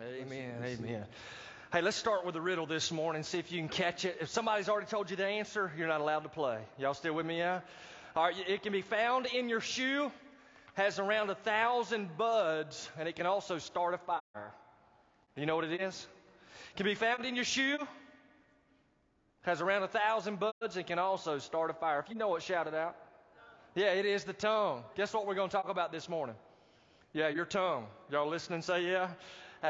Amen. Amen. Hey, let's start with a riddle this morning. See if you can catch it. If somebody's already told you the answer, you're not allowed to play. Y'all still with me? Yeah. All right. It can be found in your shoe. Has around a thousand buds, and it can also start a fire. You know what it is? It can be found in your shoe. Has around a thousand buds and can also start a fire. If you know it, shout it out. Yeah, it is the tongue. Guess what we're going to talk about this morning? Yeah, your tongue. Y'all listening? Say yeah.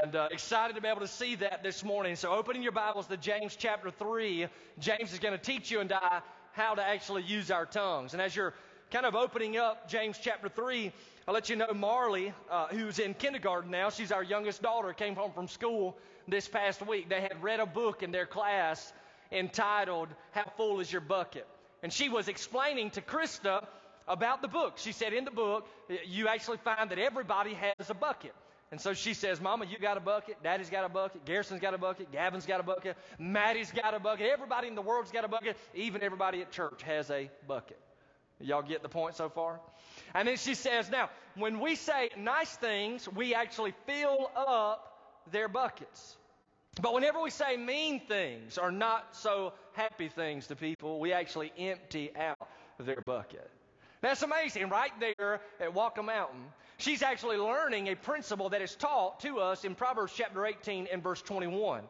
And uh, excited to be able to see that this morning. So, opening your Bibles to James chapter 3, James is going to teach you and I how to actually use our tongues. And as you're kind of opening up James chapter 3, I'll let you know Marley, uh, who's in kindergarten now, she's our youngest daughter, came home from school this past week. They had read a book in their class entitled, How Full is Your Bucket? And she was explaining to Krista about the book. She said, In the book, you actually find that everybody has a bucket. And so she says, Mama, you got a bucket. Daddy's got a bucket. Garrison's got a bucket. Gavin's got a bucket. Maddie's got a bucket. Everybody in the world's got a bucket. Even everybody at church has a bucket. Y'all get the point so far? And then she says, Now, when we say nice things, we actually fill up their buckets. But whenever we say mean things or not so happy things to people, we actually empty out their bucket. That's amazing. Right there at Wauka Mountain, she's actually learning a principle that is taught to us in Proverbs chapter 18 and verse 21,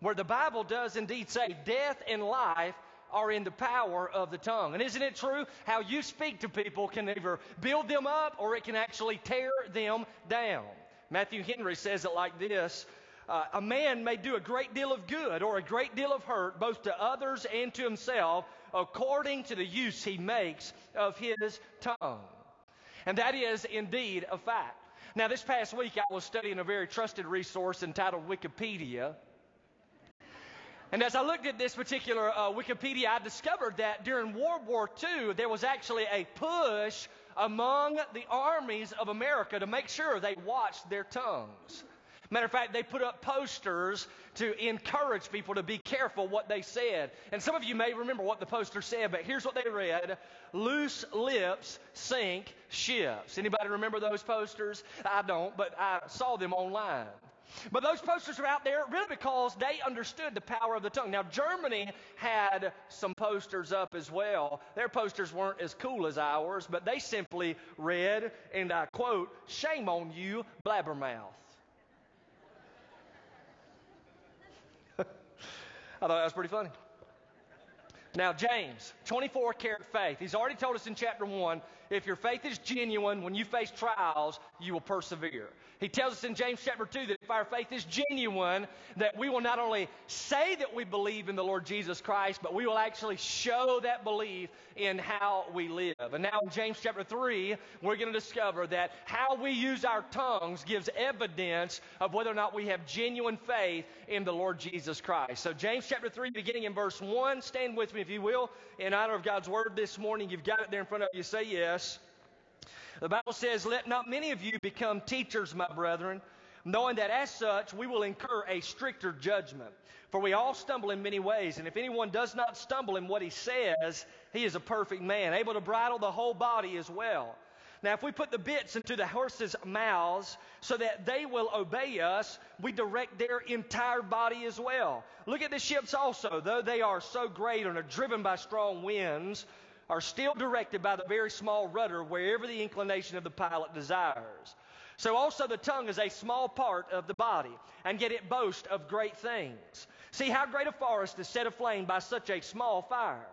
where the Bible does indeed say, Death and life are in the power of the tongue. And isn't it true? How you speak to people can either build them up or it can actually tear them down. Matthew Henry says it like this uh, A man may do a great deal of good or a great deal of hurt, both to others and to himself, according to the use he makes of his tongue. And that is indeed a fact. Now, this past week I was studying a very trusted resource entitled Wikipedia. And as I looked at this particular uh, Wikipedia, I discovered that during World War II, there was actually a push among the armies of America to make sure they watched their tongues. Matter of fact, they put up posters to encourage people to be careful what they said. And some of you may remember what the poster said, but here's what they read Loose lips sink ships. Anybody remember those posters? I don't, but I saw them online. But those posters are out there really because they understood the power of the tongue. Now, Germany had some posters up as well. Their posters weren't as cool as ours, but they simply read, and I quote, Shame on you, blabbermouth. I thought that was pretty funny. Now, James, 24 karat faith. He's already told us in chapter 1 if your faith is genuine, when you face trials, you will persevere. He tells us in James chapter 2 that if our faith is genuine, that we will not only say that we believe in the Lord Jesus Christ, but we will actually show that belief in how we live. And now in James chapter 3, we're going to discover that how we use our tongues gives evidence of whether or not we have genuine faith in the Lord Jesus Christ. So James chapter 3, beginning in verse 1, stand with me if you will, in honor of God's word this morning. You've got it there in front of you. Say yes. The Bible says, Let not many of you become teachers, my brethren, knowing that as such we will incur a stricter judgment. For we all stumble in many ways, and if anyone does not stumble in what he says, he is a perfect man, able to bridle the whole body as well. Now, if we put the bits into the horses' mouths so that they will obey us, we direct their entire body as well. Look at the ships also, though they are so great and are driven by strong winds, are still directed by the very small rudder wherever the inclination of the pilot desires. So also the tongue is a small part of the body, and yet it boasts of great things. See how great a forest is set aflame by such a small fire.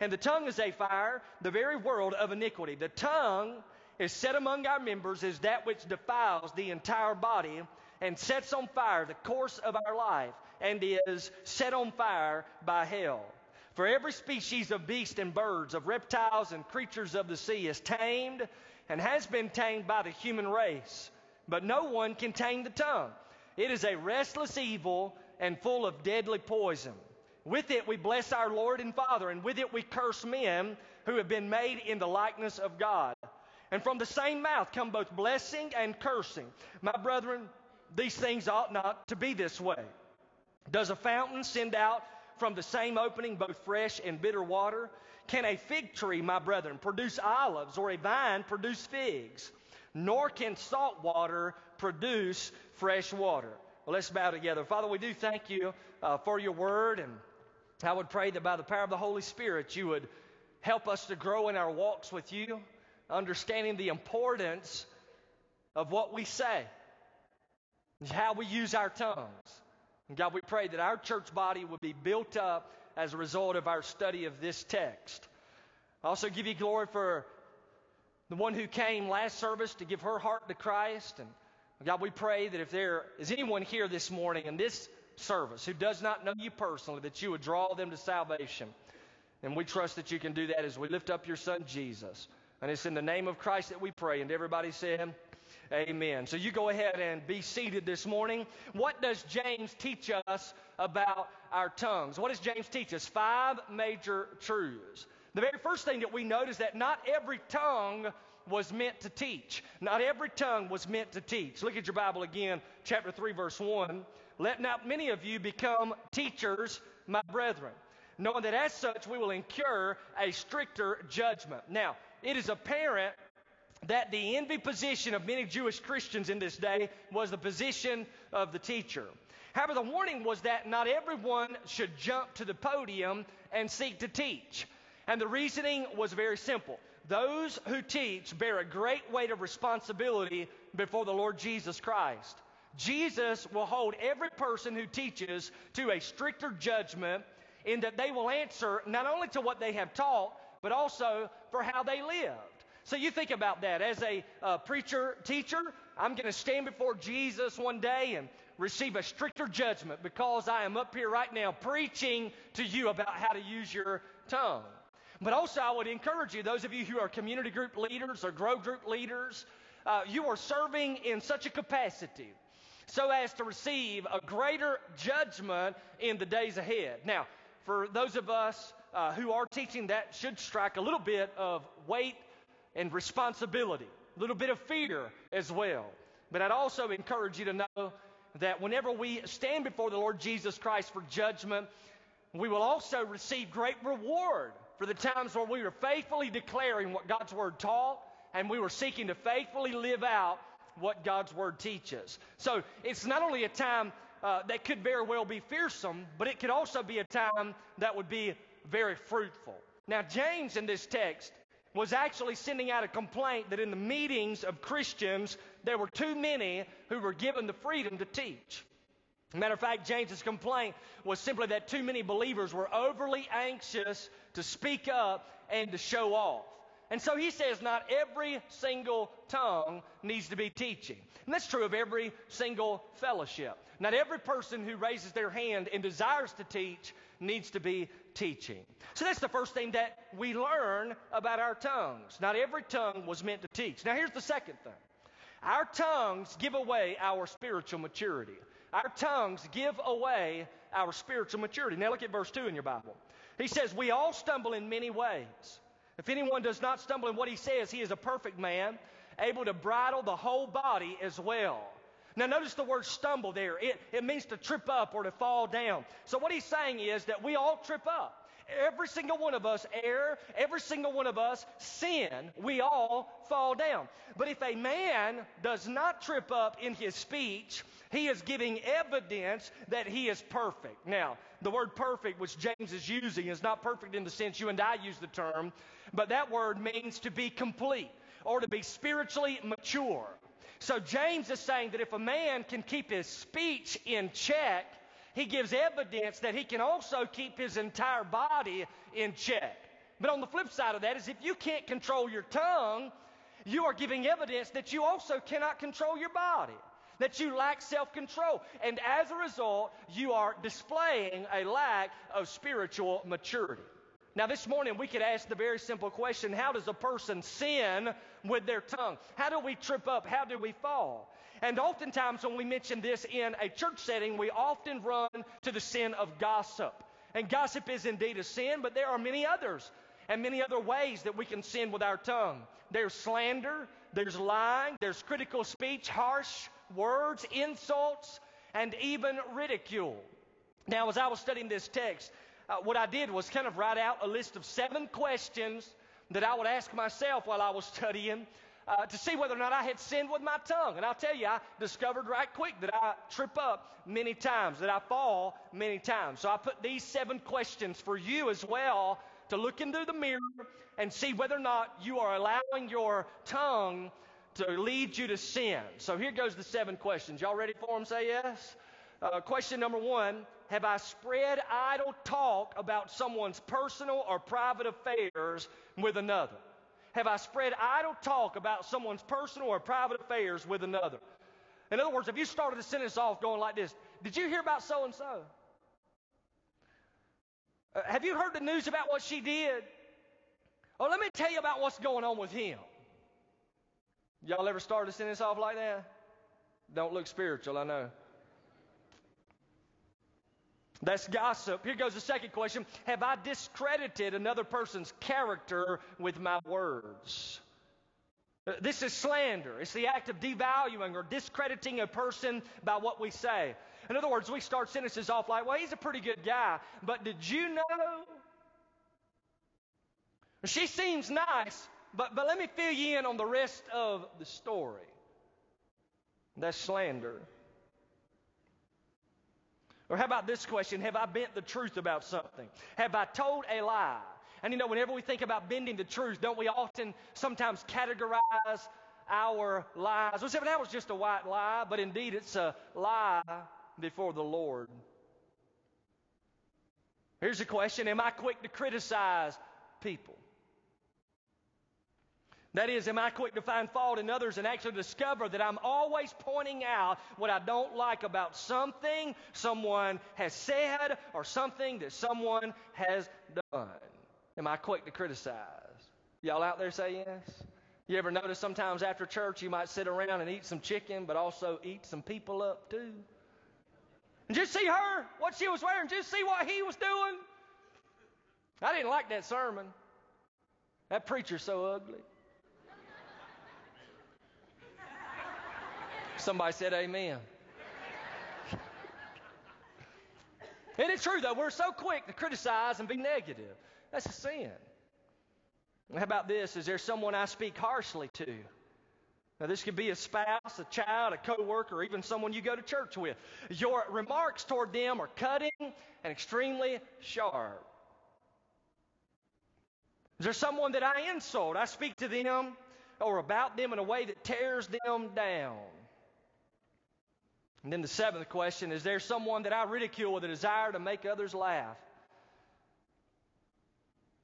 And the tongue is a fire, the very world of iniquity. The tongue is set among our members as that which defiles the entire body and sets on fire the course of our life and is set on fire by hell. For every species of beast and birds, of reptiles and creatures of the sea is tamed and has been tamed by the human race. But no one can tame the tongue. It is a restless evil and full of deadly poison. With it we bless our Lord and Father, and with it we curse men who have been made in the likeness of God. And from the same mouth come both blessing and cursing. My brethren, these things ought not to be this way. Does a fountain send out from the same opening both fresh and bitter water? Can a fig tree, my brethren, produce olives, or a vine produce figs? Nor can salt water produce fresh water. Well, let's bow together. Father, we do thank you uh, for your word, and I would pray that by the power of the Holy Spirit, you would help us to grow in our walks with you, understanding the importance of what we say, how we use our tongues. And God, we pray that our church body would be built up as a result of our study of this text. I also give you glory for the one who came last service to give her heart to Christ. And God, we pray that if there is anyone here this morning in this service who does not know you personally, that you would draw them to salvation. And we trust that you can do that as we lift up your son Jesus. And it's in the name of Christ that we pray. And everybody said, Amen. So you go ahead and be seated this morning. What does James teach us about our tongues? What does James teach us? Five major truths. The very first thing that we note is that not every tongue was meant to teach. Not every tongue was meant to teach. Look at your Bible again, chapter 3, verse 1. Let not many of you become teachers, my brethren, knowing that as such we will incur a stricter judgment. Now, it is apparent that the envy position of many Jewish Christians in this day was the position of the teacher. However, the warning was that not everyone should jump to the podium and seek to teach. And the reasoning was very simple. Those who teach bear a great weight of responsibility before the Lord Jesus Christ. Jesus will hold every person who teaches to a stricter judgment in that they will answer not only to what they have taught, but also for how they lived. So you think about that. As a uh, preacher, teacher, I'm going to stand before Jesus one day and receive a stricter judgment because I am up here right now preaching to you about how to use your tongue. But also, I would encourage you, those of you who are community group leaders or grow group leaders, uh, you are serving in such a capacity so as to receive a greater judgment in the days ahead. Now, for those of us uh, who are teaching, that should strike a little bit of weight and responsibility, a little bit of fear as well. But I'd also encourage you to know that whenever we stand before the Lord Jesus Christ for judgment, we will also receive great reward for the times where we were faithfully declaring what God's Word taught and we were seeking to faithfully live out what God's Word teaches. So it's not only a time uh, that could very well be fearsome, but it could also be a time that would be very fruitful. Now, James in this text was actually sending out a complaint that in the meetings of Christians, there were too many who were given the freedom to teach. Matter of fact, James's complaint was simply that too many believers were overly anxious to speak up and to show off. And so he says not every single tongue needs to be teaching. And that's true of every single fellowship. Not every person who raises their hand and desires to teach needs to be teaching. So that's the first thing that we learn about our tongues. Not every tongue was meant to teach. Now here's the second thing. Our tongues give away our spiritual maturity. Our tongues give away our spiritual maturity. Now look at verse 2 in your Bible. He says, We all stumble in many ways. If anyone does not stumble in what he says, he is a perfect man, able to bridle the whole body as well. Now, notice the word stumble there. It, it means to trip up or to fall down. So, what he's saying is that we all trip up. Every single one of us err. Every single one of us sin. We all fall down. But if a man does not trip up in his speech, he is giving evidence that he is perfect. Now, the word perfect, which James is using, is not perfect in the sense you and I use the term, but that word means to be complete or to be spiritually mature. So James is saying that if a man can keep his speech in check, he gives evidence that he can also keep his entire body in check. But on the flip side of that is if you can't control your tongue, you are giving evidence that you also cannot control your body that you lack self control. And as a result, you are displaying a lack of spiritual maturity. Now, this morning we could ask the very simple question how does a person sin with their tongue? How do we trip up? How do we fall? And oftentimes, when we mention this in a church setting, we often run to the sin of gossip. And gossip is indeed a sin, but there are many others and many other ways that we can sin with our tongue. There's slander, there's lying, there's critical speech, harsh words, insults, and even ridicule. Now, as I was studying this text, uh, what I did was kind of write out a list of seven questions that I would ask myself while I was studying uh, to see whether or not I had sinned with my tongue. And I'll tell you, I discovered right quick that I trip up many times, that I fall many times. So I put these seven questions for you as well to look into the mirror and see whether or not you are allowing your tongue to lead you to sin. So here goes the seven questions. Y'all ready for them? Say yes. Uh, question number one Have I spread idle talk about someone's personal or private affairs with another? Have I spread idle talk about someone's personal or private affairs with another? In other words, if you started a sentence off going like this Did you hear about so and so? Have you heard the news about what she did? Oh, let me tell you about what's going on with him. Y'all ever started a sentence off like that? Don't look spiritual, I know. That's gossip. Here goes the second question Have I discredited another person's character with my words? Uh, this is slander. It's the act of devaluing or discrediting a person by what we say. In other words, we start sentences off like, well, he's a pretty good guy, but did you know? She seems nice, but, but let me fill you in on the rest of the story. That's slander. Or how about this question? Have I bent the truth about something? Have I told a lie? And you know, whenever we think about bending the truth, don't we often sometimes categorize our lies? Well, that was just a white lie, but indeed it's a lie before the Lord. Here's a question Am I quick to criticize people? That is, am I quick to find fault in others and actually discover that I'm always pointing out what I don't like about something someone has said or something that someone has done? Am I quick to criticize? Y'all out there say yes? You ever notice sometimes after church you might sit around and eat some chicken, but also eat some people up too? Did you see her? What she was wearing? Did you see what he was doing? I didn't like that sermon. That preacher's so ugly. Somebody said amen. Isn't it true, though? We're so quick to criticize and be negative. That's a sin. How about this? Is there someone I speak harshly to? Now, this could be a spouse, a child, a coworker, or even someone you go to church with. Your remarks toward them are cutting and extremely sharp. Is there someone that I insult? I speak to them or about them in a way that tears them down. And then the seventh question is there someone that I ridicule with a desire to make others laugh?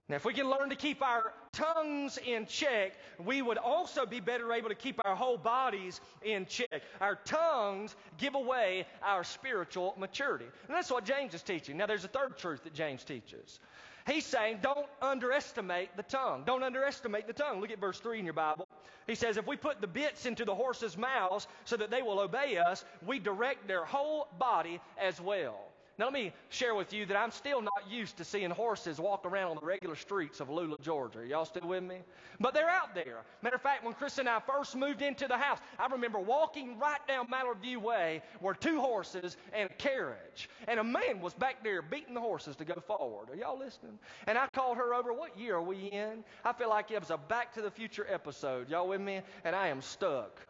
Now, if we can learn to keep our tongues in check, we would also be better able to keep our whole bodies in check. Our tongues give away our spiritual maturity. And that's what James is teaching. Now, there's a third truth that James teaches. He's saying, don't underestimate the tongue. Don't underestimate the tongue. Look at verse 3 in your Bible. He says, if we put the bits into the horses' mouths so that they will obey us, we direct their whole body as well. Now, let me share with you that I'm still not used to seeing horses walk around on the regular streets of Lula, Georgia. Y'all still with me? But they're out there. Matter of fact, when Chris and I first moved into the house, I remember walking right down Mallard View Way were two horses and a carriage. And a man was back there beating the horses to go forward. Are y'all listening? And I called her over, What year are we in? I feel like it was a Back to the Future episode. Y'all with me? And I am stuck.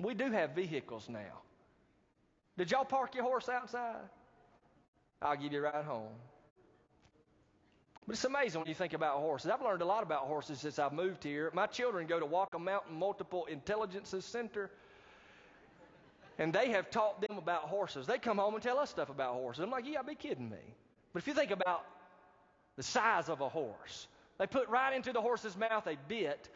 We do have vehicles now. Did y'all park your horse outside? I'll give you a ride home. But it's amazing when you think about horses. I've learned a lot about horses since I've moved here. My children go to Wauka Mountain Multiple Intelligences Center, and they have taught them about horses. They come home and tell us stuff about horses. I'm like, gotta be kidding me. But if you think about the size of a horse, they put right into the horse's mouth a bit,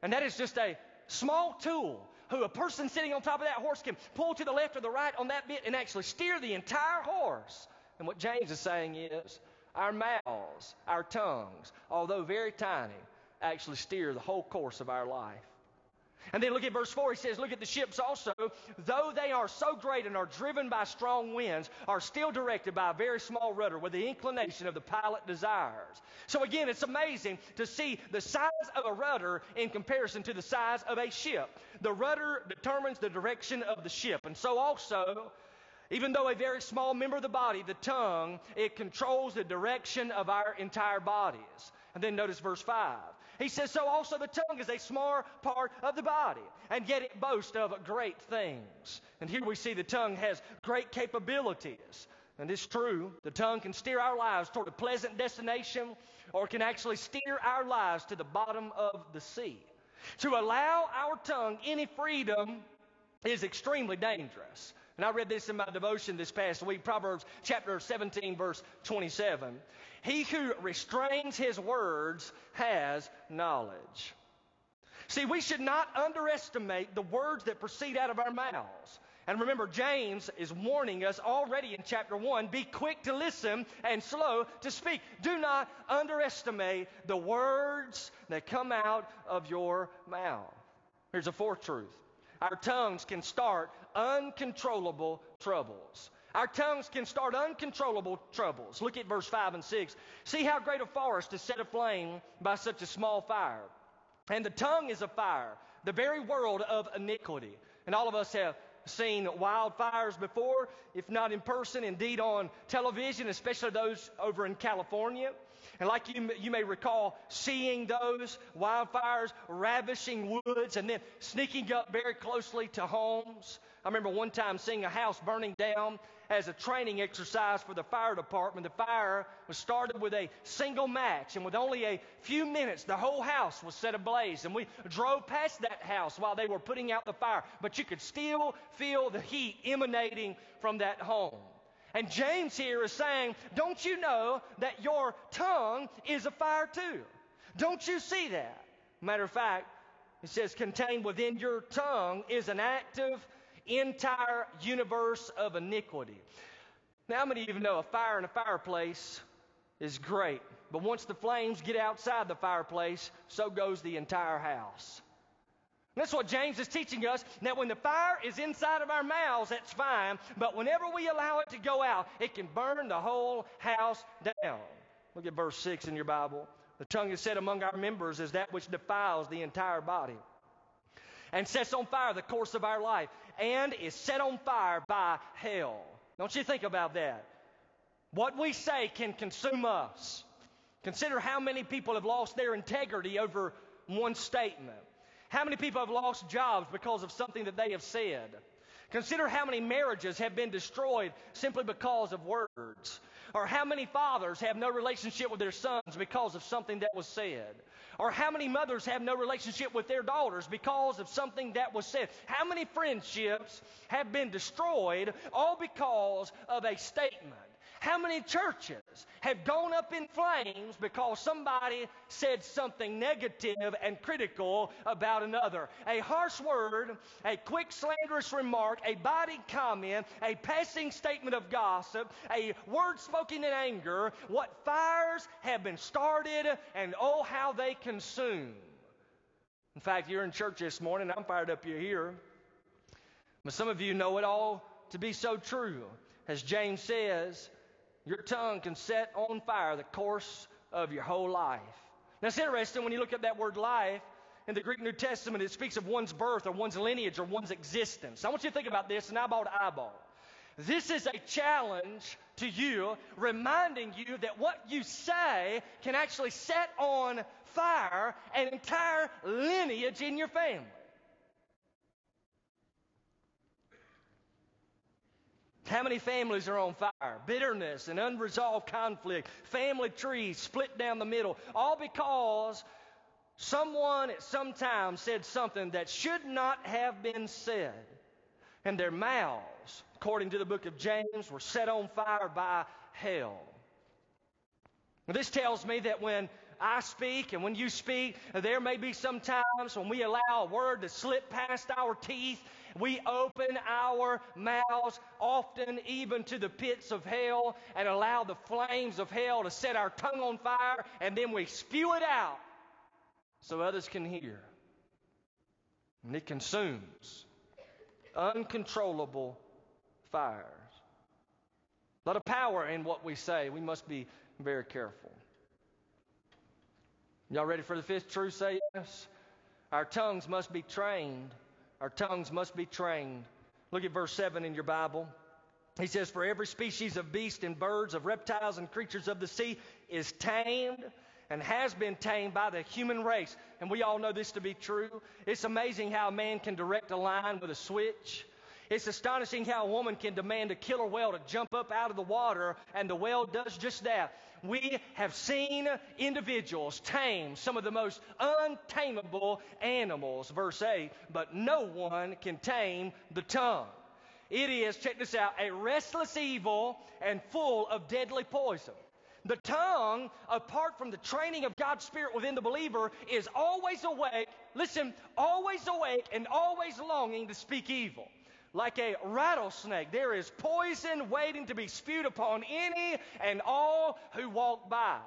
and that is just a small tool who a person sitting on top of that horse can pull to the left or the right on that bit and actually steer the entire horse. And what James is saying is our mouths, our tongues, although very tiny, actually steer the whole course of our life. And then look at verse 4. He says, Look at the ships also. Though they are so great and are driven by strong winds, are still directed by a very small rudder with the inclination of the pilot desires. So again, it's amazing to see the size of a rudder in comparison to the size of a ship. The rudder determines the direction of the ship. And so also, even though a very small member of the body, the tongue, it controls the direction of our entire bodies. And then notice verse 5. He says, So also the tongue is a small part of the body, and yet it boasts of great things. And here we see the tongue has great capabilities. And it's true, the tongue can steer our lives toward a pleasant destination or can actually steer our lives to the bottom of the sea. To allow our tongue any freedom is extremely dangerous. And I read this in my devotion this past week, Proverbs chapter 17, verse 27. He who restrains his words has knowledge. See, we should not underestimate the words that proceed out of our mouths. And remember, James is warning us already in chapter 1 be quick to listen and slow to speak. Do not underestimate the words that come out of your mouth. Here's a fourth truth our tongues can start uncontrollable troubles. Our tongues can start uncontrollable troubles. Look at verse 5 and 6. See how great a forest is set aflame by such a small fire. And the tongue is a fire, the very world of iniquity. And all of us have seen wildfires before, if not in person, indeed on television, especially those over in California. And like you, you may recall seeing those wildfires ravishing woods and then sneaking up very closely to homes. I remember one time seeing a house burning down as a training exercise for the fire department. The fire was started with a single match, and with only a few minutes, the whole house was set ablaze. And we drove past that house while they were putting out the fire, but you could still feel the heat emanating from that home. And James here is saying, Don't you know that your tongue is a fire too? Don't you see that? Matter of fact, it says, contained within your tongue is an active entire universe of iniquity. Now, how many of you know a fire in a fireplace is great, but once the flames get outside the fireplace, so goes the entire house. That's what James is teaching us that when the fire is inside of our mouths, that's fine, but whenever we allow it to go out, it can burn the whole house down. Look at verse 6 in your Bible. The tongue is set among our members as that which defiles the entire body and sets on fire the course of our life and is set on fire by hell. Don't you think about that? What we say can consume us. Consider how many people have lost their integrity over one statement. How many people have lost jobs because of something that they have said. Consider how many marriages have been destroyed simply because of words. Or how many fathers have no relationship with their sons because of something that was said. Or how many mothers have no relationship with their daughters because of something that was said? How many friendships have been destroyed all because of a statement? How many churches have gone up in flames because somebody said something negative and critical about another? A harsh word, a quick slanderous remark, a biting comment, a passing statement of gossip, a word spoken in anger. What fires have been started, and oh, how they consume. In fact, you're in church this morning. I'm fired up you're here. But some of you know it all to be so true. As James says, your tongue can set on fire the course of your whole life. Now, it's interesting when you look at that word life in the Greek New Testament, it speaks of one's birth or one's lineage or one's existence. I want you to think about this an eyeball to eyeball. This is a challenge to you, reminding you that what you say can actually set on fire an entire lineage in your family. How many families are on fire? Bitterness and unresolved conflict, family trees split down the middle, all because someone at some time said something that should not have been said. And their mouths, according to the book of James, were set on fire by hell. This tells me that when I speak and when you speak, there may be some times when we allow a word to slip past our teeth we open our mouths often even to the pits of hell and allow the flames of hell to set our tongue on fire, and then we spew it out so others can hear. And it consumes uncontrollable fires. A lot of power in what we say. We must be very careful. Y'all ready for the fifth truth? Say yes. Our tongues must be trained our tongues must be trained. Look at verse 7 in your Bible. He says, For every species of beast and birds, of reptiles and creatures of the sea is tamed and has been tamed by the human race. And we all know this to be true. It's amazing how a man can direct a line with a switch. It's astonishing how a woman can demand a killer whale to jump up out of the water, and the whale does just that. We have seen individuals tame some of the most untamable animals, verse 8, but no one can tame the tongue. It is, check this out, a restless evil and full of deadly poison. The tongue, apart from the training of God's Spirit within the believer, is always awake, listen, always awake and always longing to speak evil. Like a rattlesnake, there is poison waiting to be spewed upon any and all who walk by.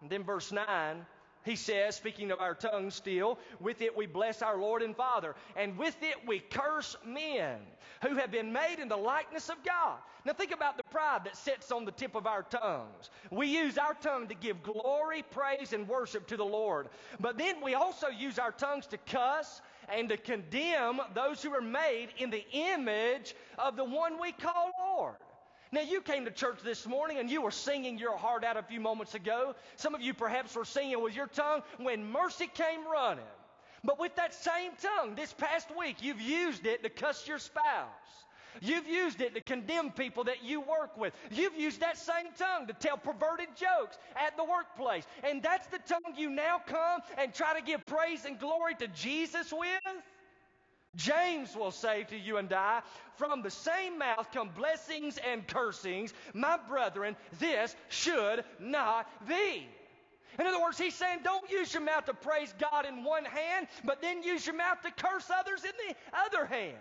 And then verse 9 he says, speaking of our tongue still, with it we bless our Lord and Father, and with it we curse men who have been made in the likeness of God. Now think about the pride that sits on the tip of our tongues. We use our tongue to give glory, praise, and worship to the Lord. But then we also use our tongues to cuss and to condemn those who are made in the image of the one we call Lord. Now, you came to church this morning and you were singing your heart out a few moments ago. Some of you perhaps were singing with your tongue when mercy came running. But with that same tongue, this past week, you've used it to cuss your spouse. You've used it to condemn people that you work with. You've used that same tongue to tell perverted jokes at the workplace. And that's the tongue you now come and try to give praise and glory to Jesus with? James will say to you and I, from the same mouth come blessings and cursings. My brethren, this should not be. In other words, he's saying don't use your mouth to praise God in one hand, but then use your mouth to curse others in the other hand.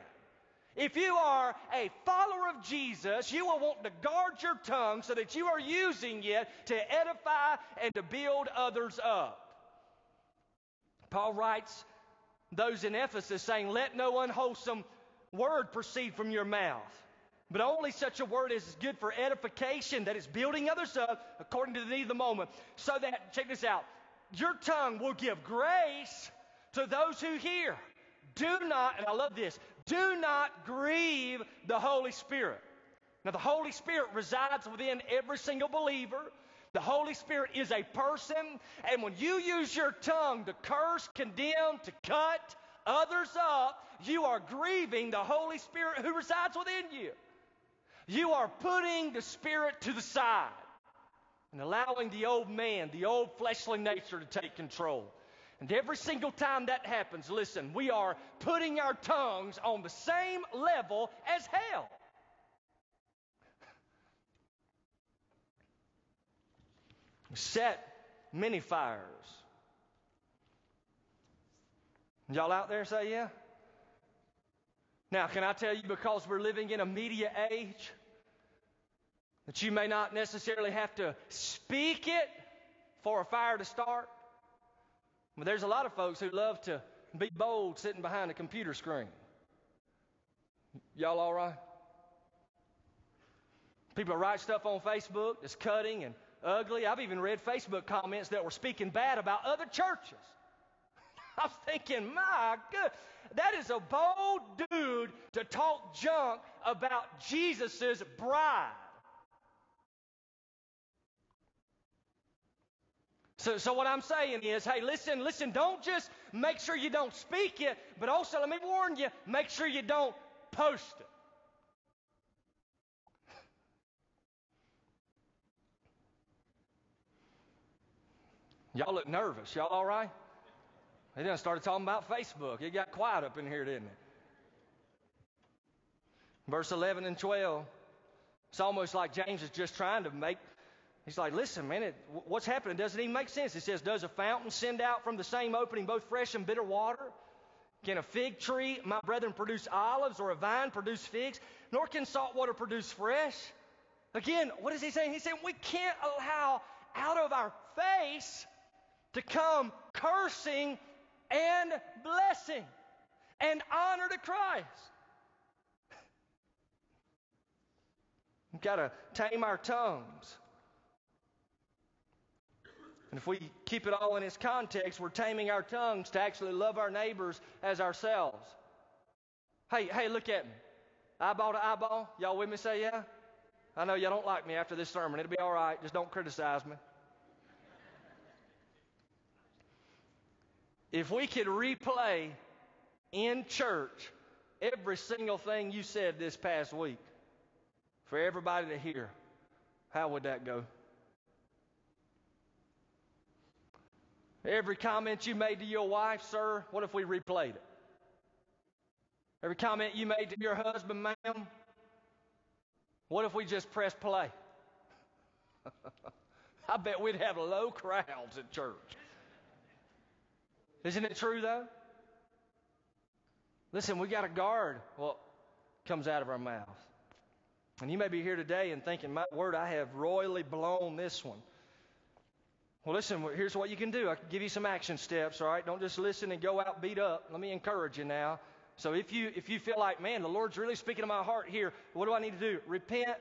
If you are a follower of Jesus, you will want to guard your tongue so that you are using it to edify and to build others up. Paul writes those in Ephesus, saying, Let no unwholesome word proceed from your mouth, but only such a word is good for edification, that is building others up according to the need of the moment. So that, check this out, your tongue will give grace to those who hear. Do not, and I love this, do not grieve the Holy Spirit. Now, the Holy Spirit resides within every single believer. The Holy Spirit is a person, and when you use your tongue to curse, condemn, to cut others up, you are grieving the Holy Spirit who resides within you. You are putting the Spirit to the side and allowing the old man, the old fleshly nature to take control. And every single time that happens, listen, we are putting our tongues on the same level as hell. set many fires. Y'all out there say yeah? Now, can I tell you, because we're living in a media age, that you may not necessarily have to speak it for a fire to start? But there's a lot of folks who love to be bold sitting behind a computer screen. Y'all all right? People write stuff on Facebook that's cutting and ugly. I've even read Facebook comments that were speaking bad about other churches. I was thinking, my good, that is a bold dude to talk junk about Jesus' bride. So, so what I'm saying is, hey, listen, listen, don't just make sure you don't speak it, but also let me warn you, make sure you don't post it. Y'all look nervous. Y'all all right? They done started talking about Facebook. It got quiet up in here, didn't it? Verse 11 and 12. It's almost like James is just trying to make. He's like, listen, man, it, what's happening doesn't even make sense. He says, Does a fountain send out from the same opening both fresh and bitter water? Can a fig tree, my brethren, produce olives, or a vine produce figs? Nor can salt water produce fresh. Again, what is he saying? He's saying we can't allow out of our face to come cursing and blessing and honor to Christ. We've got to tame our tongues. And if we keep it all in its context, we're taming our tongues to actually love our neighbors as ourselves. Hey, hey, look at me. Eyeball to eyeball. Y'all with me? Say yeah? I know y'all don't like me after this sermon. It'll be all right. Just don't criticize me. if we could replay in church every single thing you said this past week for everybody to hear, how would that go? Every comment you made to your wife, sir, what if we replayed it? Every comment you made to your husband, ma'am, what if we just press play? I bet we'd have low crowds at church. Isn't it true, though? Listen, we got to guard what comes out of our mouth. And you may be here today and thinking, my word, I have royally blown this one. Well, listen, here's what you can do. I can give you some action steps, all right? Don't just listen and go out beat up. Let me encourage you now. So if you if you feel like, man, the Lord's really speaking to my heart here, what do I need to do? Repent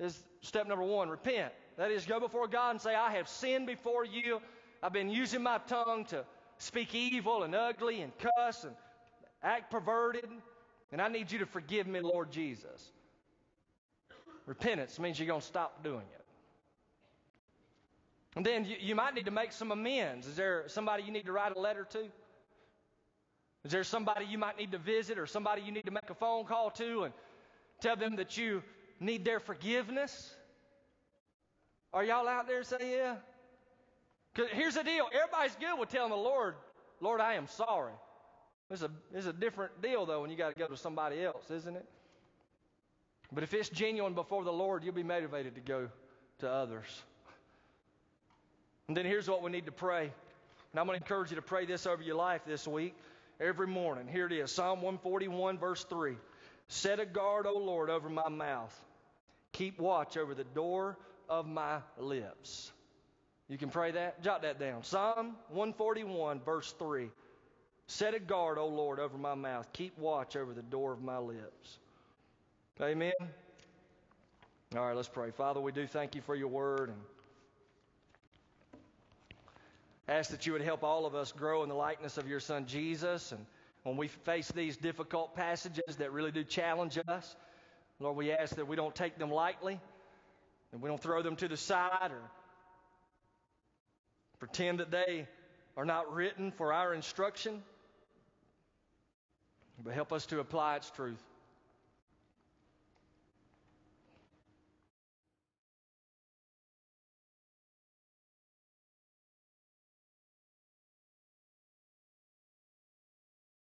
is step number one. Repent. That is, go before God and say, I have sinned before you. I've been using my tongue to speak evil and ugly and cuss and act perverted, and I need you to forgive me, Lord Jesus. Repentance means you're going to stop doing it. And then you, you might need to make some amends. Is there somebody you need to write a letter to? Is there somebody you might need to visit or somebody you need to make a phone call to and tell them that you need their forgiveness? Are y'all out there saying yeah? Because here's the deal everybody's good with telling the Lord, Lord, I am sorry. It's a, it's a different deal, though, when you got to go to somebody else, isn't it? But if it's genuine before the Lord, you'll be motivated to go to others. And then here's what we need to pray. And I'm going to encourage you to pray this over your life this week, every morning. Here it is Psalm 141, verse 3. Set a guard, O Lord, over my mouth. Keep watch over the door of my lips. You can pray that? Jot that down. Psalm 141, verse 3. Set a guard, O Lord, over my mouth. Keep watch over the door of my lips. Amen. All right, let's pray. Father, we do thank you for your word and ask that you would help all of us grow in the likeness of your son Jesus. And when we face these difficult passages that really do challenge us, Lord, we ask that we don't take them lightly and we don't throw them to the side or pretend that they are not written for our instruction, but help us to apply its truth.